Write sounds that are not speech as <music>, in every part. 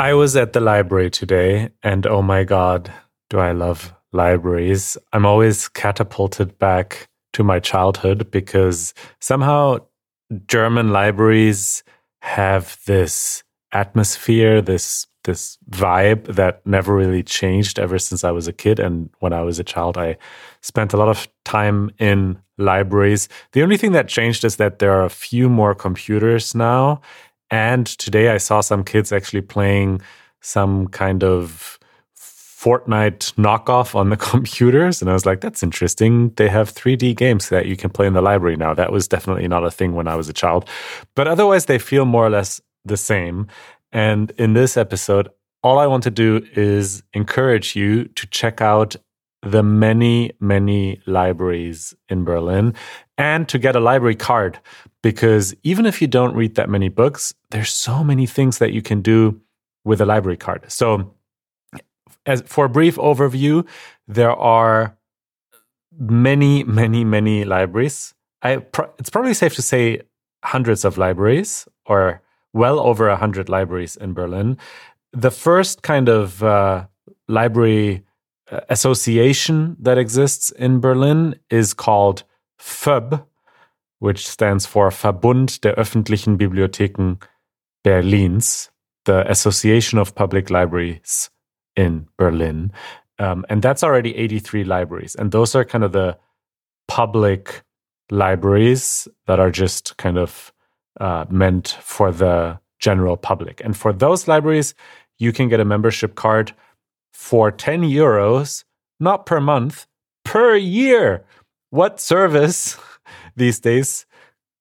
I was at the library today, and oh my God, do I love libraries. I'm always catapulted back to my childhood because somehow German libraries have this atmosphere, this this vibe that never really changed ever since I was a kid. And when I was a child, I spent a lot of time in libraries. The only thing that changed is that there are a few more computers now. And today I saw some kids actually playing some kind of Fortnite knockoff on the <laughs> computers. And I was like, that's interesting. They have 3D games that you can play in the library now. That was definitely not a thing when I was a child. But otherwise, they feel more or less the same. And in this episode, all I want to do is encourage you to check out the many, many libraries in Berlin and to get a library card. Because even if you don't read that many books, there's so many things that you can do with a library card. So, as for a brief overview, there are many, many, many libraries. I it's probably safe to say hundreds of libraries, or well over a hundred libraries in Berlin. The first kind of uh, library association that exists in Berlin is called VÖBB, which stands for Verbund der öffentlichen Bibliotheken Berlins, the Association of Public Libraries in Berlin. Um, and that's already 83 libraries. And those are kind of the public libraries that are just kind of uh, meant for the general public. And for those libraries, you can get a membership card for 10 euros, not per month, per year. What service <laughs> these days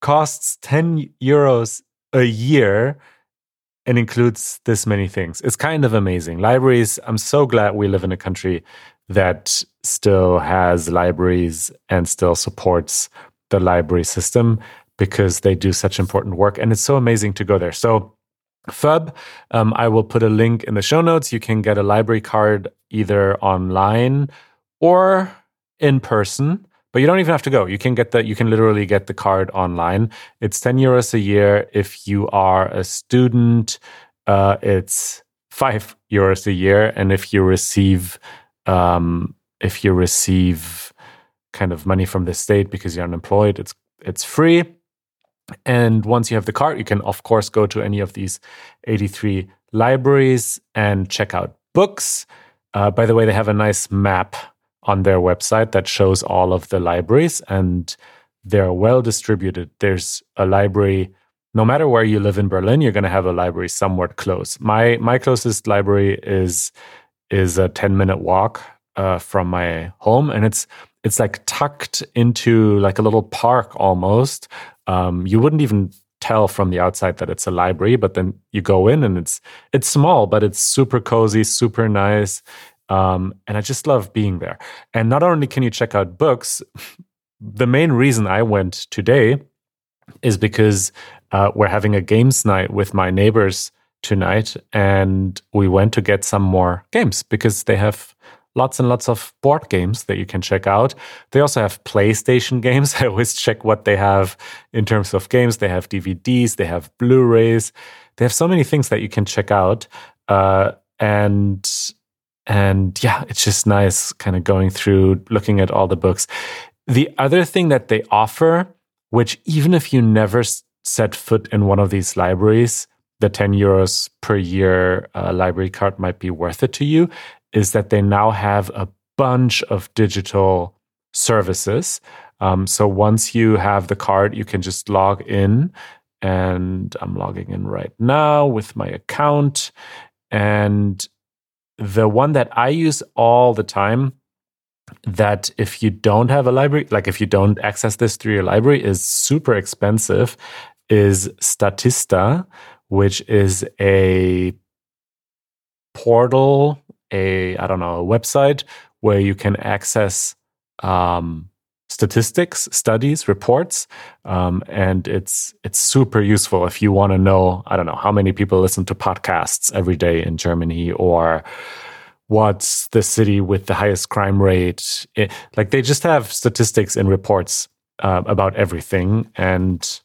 costs 10 euros a year and includes this many things? It's kind of amazing. Libraries, I'm so glad we live in a country that still has libraries and still supports the library system because they do such important work. And it's so amazing to go there. So, VÖBB, um, I will put a link in the show notes. You can get a library card either online or in person but you don't even have to go. You can get the you can literally get the card online. It's 10 euros a year. If you are a student uh, it's 5 euros a year. And if you receive um, if you receive kind of money from the state because you're unemployed it's it's free and once you have the card, you can, of course, go to any of these 83 libraries and check out books. Uh, by the way, they have a nice map on their website that shows all of the libraries and they're well distributed. There's a library, no matter where you live in Berlin, you're going to have a library somewhat close. My, my closest library is, is a 10 minute walk uh, from my home and it's it's like tucked into like a little park almost um, you wouldn't even tell from the outside that it's a library, but then you go in and it's it's small, but it's super cozy, super nice. Um, and I just love being there. And not only can you check out books, the main reason I went today is because uh, we're having a games night with my neighbors tonight, and we went to get some more games because they have lots and lots of board games that you can check out. They also have PlayStation <laughs> games. I always check what they have in terms of games. They have DVDs, they have Blu rays, they have so many things that you can check out. Uh, and and yeah, it's just nice kind of going through, looking at all the books. The other thing that they offer, which even if you never set foot in one of these libraries, the 10 euros per year uh, library card might be worth it to you, is that they now have a bunch of digital services. Um, so once you have the card, you can just log in. And I'm logging in right now with my account. And the one that I use all the time, that if you don't have a library, like if you don't access this through your library, is super expensive, is Statista, which is a portal a I don't know a website where you can access um, statistics, studies, reports, um, and it's it's super useful if you want to know I don't know how many people listen to podcasts every day in Germany or what's the city with the highest crime rate. It, like they just have statistics and reports uh, about everything, and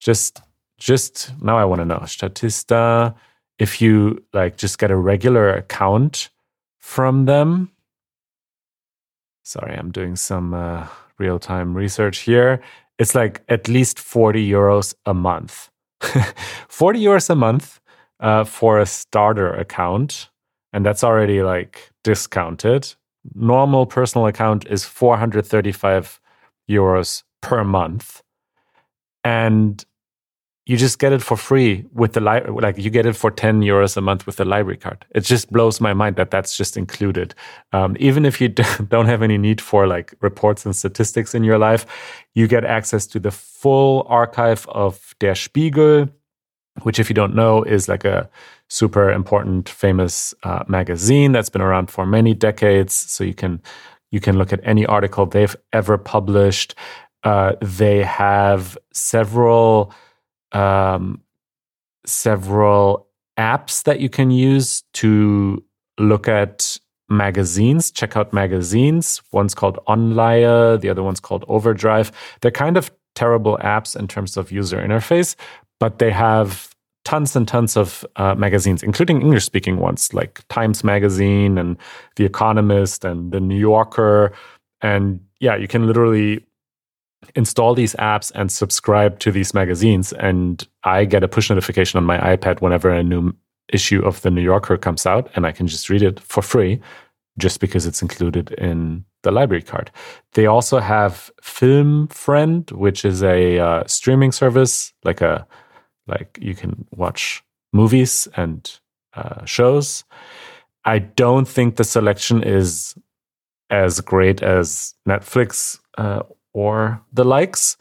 just just now I want to know Statista if you like just get a regular account from them, sorry, I'm doing some uh, real time research here. It's like at least 40 euros a month. <laughs> 40 euros a month uh, for a starter account. And that's already like discounted. Normal personal account is 435 euros per month. And you just get it for free with the li- like you get it for 10 euros a month with the library card. It just blows my mind that that's just included. Um, even if you <laughs> don't have any need for like reports and statistics in your life you get access to the full archive of der spiegel which if you don't know is like a super important famous uh, magazine that's been around for many decades. So you can you can look at any article they've ever published. Uh, they have several um, several apps that you can use to look at magazines, check out magazines. One's called Onleihe, the other one's called Overdrive. They're kind of terrible apps in terms of user interface, but they have tons and tons of uh, magazines, including English speaking ones like Times Magazine and The Economist and The New Yorker. And yeah, you can literally install these apps and subscribe to these magazines. And I get a push notification on my iPad whenever a new issue of the New Yorker comes out, and I can just read it for free just because it's included in the library card. They also have Film Friend, which is a uh, streaming service, like a like you can watch movies and uh, shows. I don't think the selection is as great as Netflix uh, or the likes.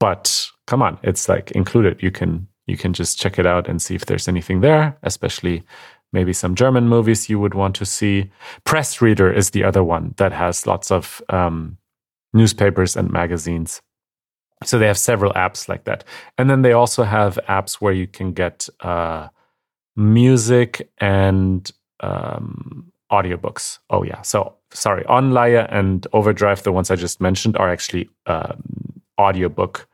But come on, it's like included. You can you can just check it out and see if there's anything there, especially maybe some German movies you would want to see. Press Reader is the other one that has lots of um, newspapers and magazines. So they have several apps like that. And then they also have apps where you can get uh, music and um, audiobooks. Oh, yeah. So sorry, Onleihe and Overdrive, the ones I just mentioned, are actually um, audiobook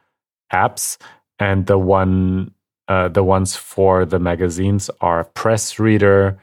apps, and the one uh, the ones for the magazines are Press Reader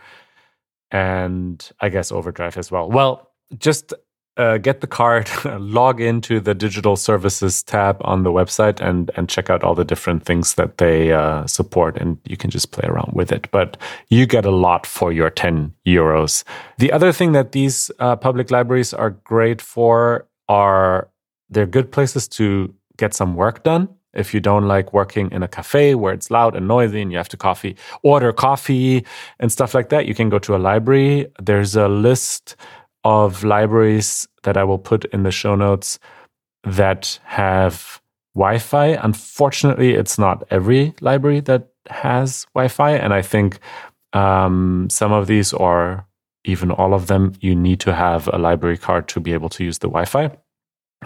and I guess Overdrive as well. Well, just uh, get the card, <laughs> log into the digital services tab on the website, and and check out all the different things that they uh, support, and you can just play around with it. But you get a lot for your ten euros. The other thing that these uh, public libraries are great for are they're good places to get some work done. If you don't like working in a cafe where it's loud and noisy and you have to coffee, order coffee and stuff like that, you can go to a library. There's a list of libraries that I will put in the show notes that have Wi Fi. Unfortunately, it's not every library that has Wi Fi. And I think um, some of these, or even all of them, you need to have a library card to be able to use the Wi Fi.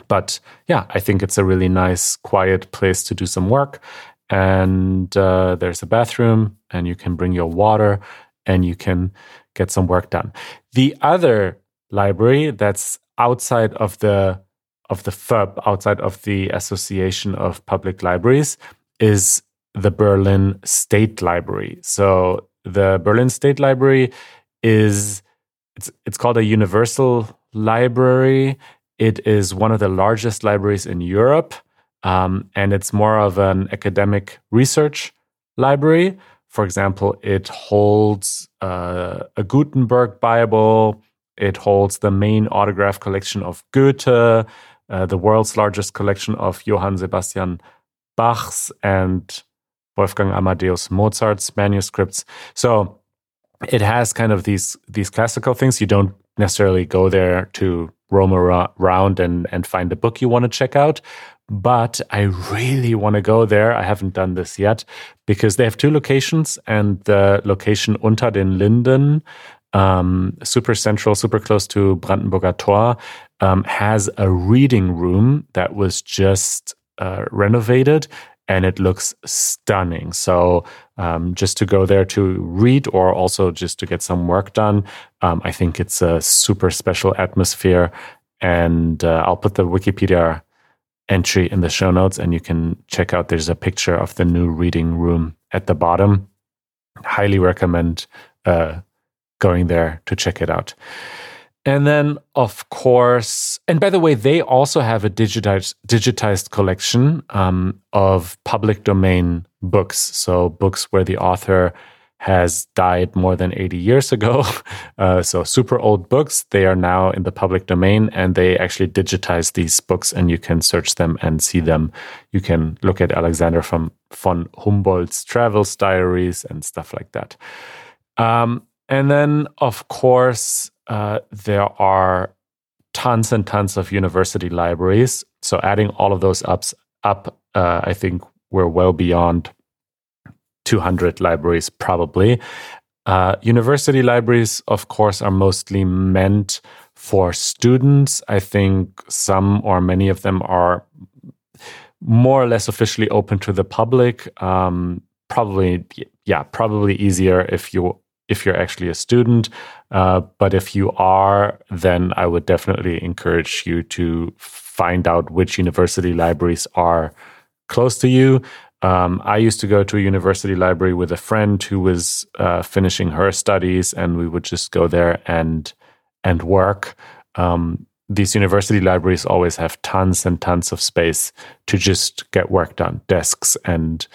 But yeah, I think it's a really nice, quiet place to do some work. And uh, there's a bathroom, and you can bring your water and you can get some work done. The other library that's outside of the of the VÖBB, outside of the Association of Public Libraries, is the Berlin State Library. So the Berlin State Library is it's it's called a universal library. It is one of the largest libraries in Europe, um, and it's more of an academic research library. For example, it holds uh, a Gutenberg Bible, it holds the main autograph collection of Goethe, uh, the world's largest collection of Johann Sebastian Bach's and Wolfgang Amadeus Mozart's manuscripts. So it has kind of these these classical things. You don't necessarily go there to roam around and and find a book you want to check out. But I really want to go there. I haven't done this yet because they have two locations, and the location Unter den Linden um, super central, super close to Brandenburger Tor, um, has a reading room that was just uh, renovated and it looks stunning. So, um, just to go there to read or also just to get some work done, um, I think it's a super special atmosphere. And uh, I'll put the Wikipedia entry in the show notes and you can check out there's a picture of the new reading room at the bottom highly recommend uh, going there to check it out. And then, of course, and by the way, they also have a digitized digitized collection um, of public domain books. So books where the author has died more than 80 years ago. <laughs> Uh, so super old books. They are now in the public domain and they actually digitize these books and you can search them and see them. You can look at Alexander from von Humboldt's travels diaries and stuff like that. Um, and then, of course, uh, there are tons and tons of university libraries. So adding all of those ups up, uh, I think we're well beyond 200 libraries probably. Uh, university libraries, of course, are mostly meant for students. I think some or many of them are more or less officially open to the public. Um, probably, yeah, probably easier if you if you're actually a student. Uh, but if you are, then I would definitely encourage you to find out which university libraries are close to you. Um, I used to go to a university library with a friend who was uh, finishing her studies, and we would just go there and and work. Um, these university libraries always have tons and tons of space to just get work done, desks and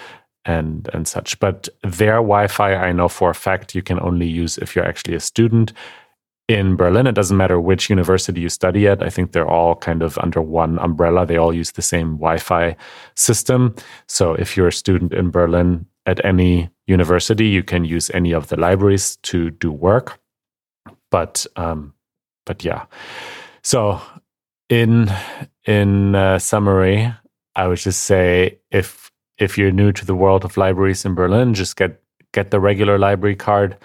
and and such. But their Wi-Fi, I know for a fact, you can only use if you're actually a student in Berlin. It doesn't matter which university you study at. I think they're all kind of under one umbrella. They all use the same Wi-Fi system. So if you're a student in Berlin at any university, you can use any of the libraries to do work. But um, but yeah. So in in uh, summary, I would just say if if you're new to the world of libraries in Berlin, just get get the regular library card.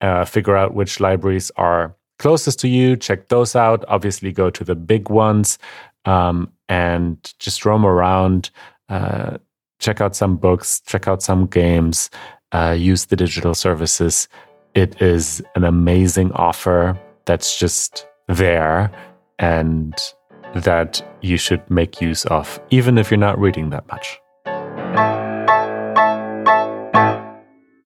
Uh, figure out which libraries are closest to you, check those out. Obviously, go to the big ones um, and just roam around, uh, check out some books, check out some games, uh, use the digital services. It is an amazing offer that's just there and that you should make use of, even if you're not reading that much.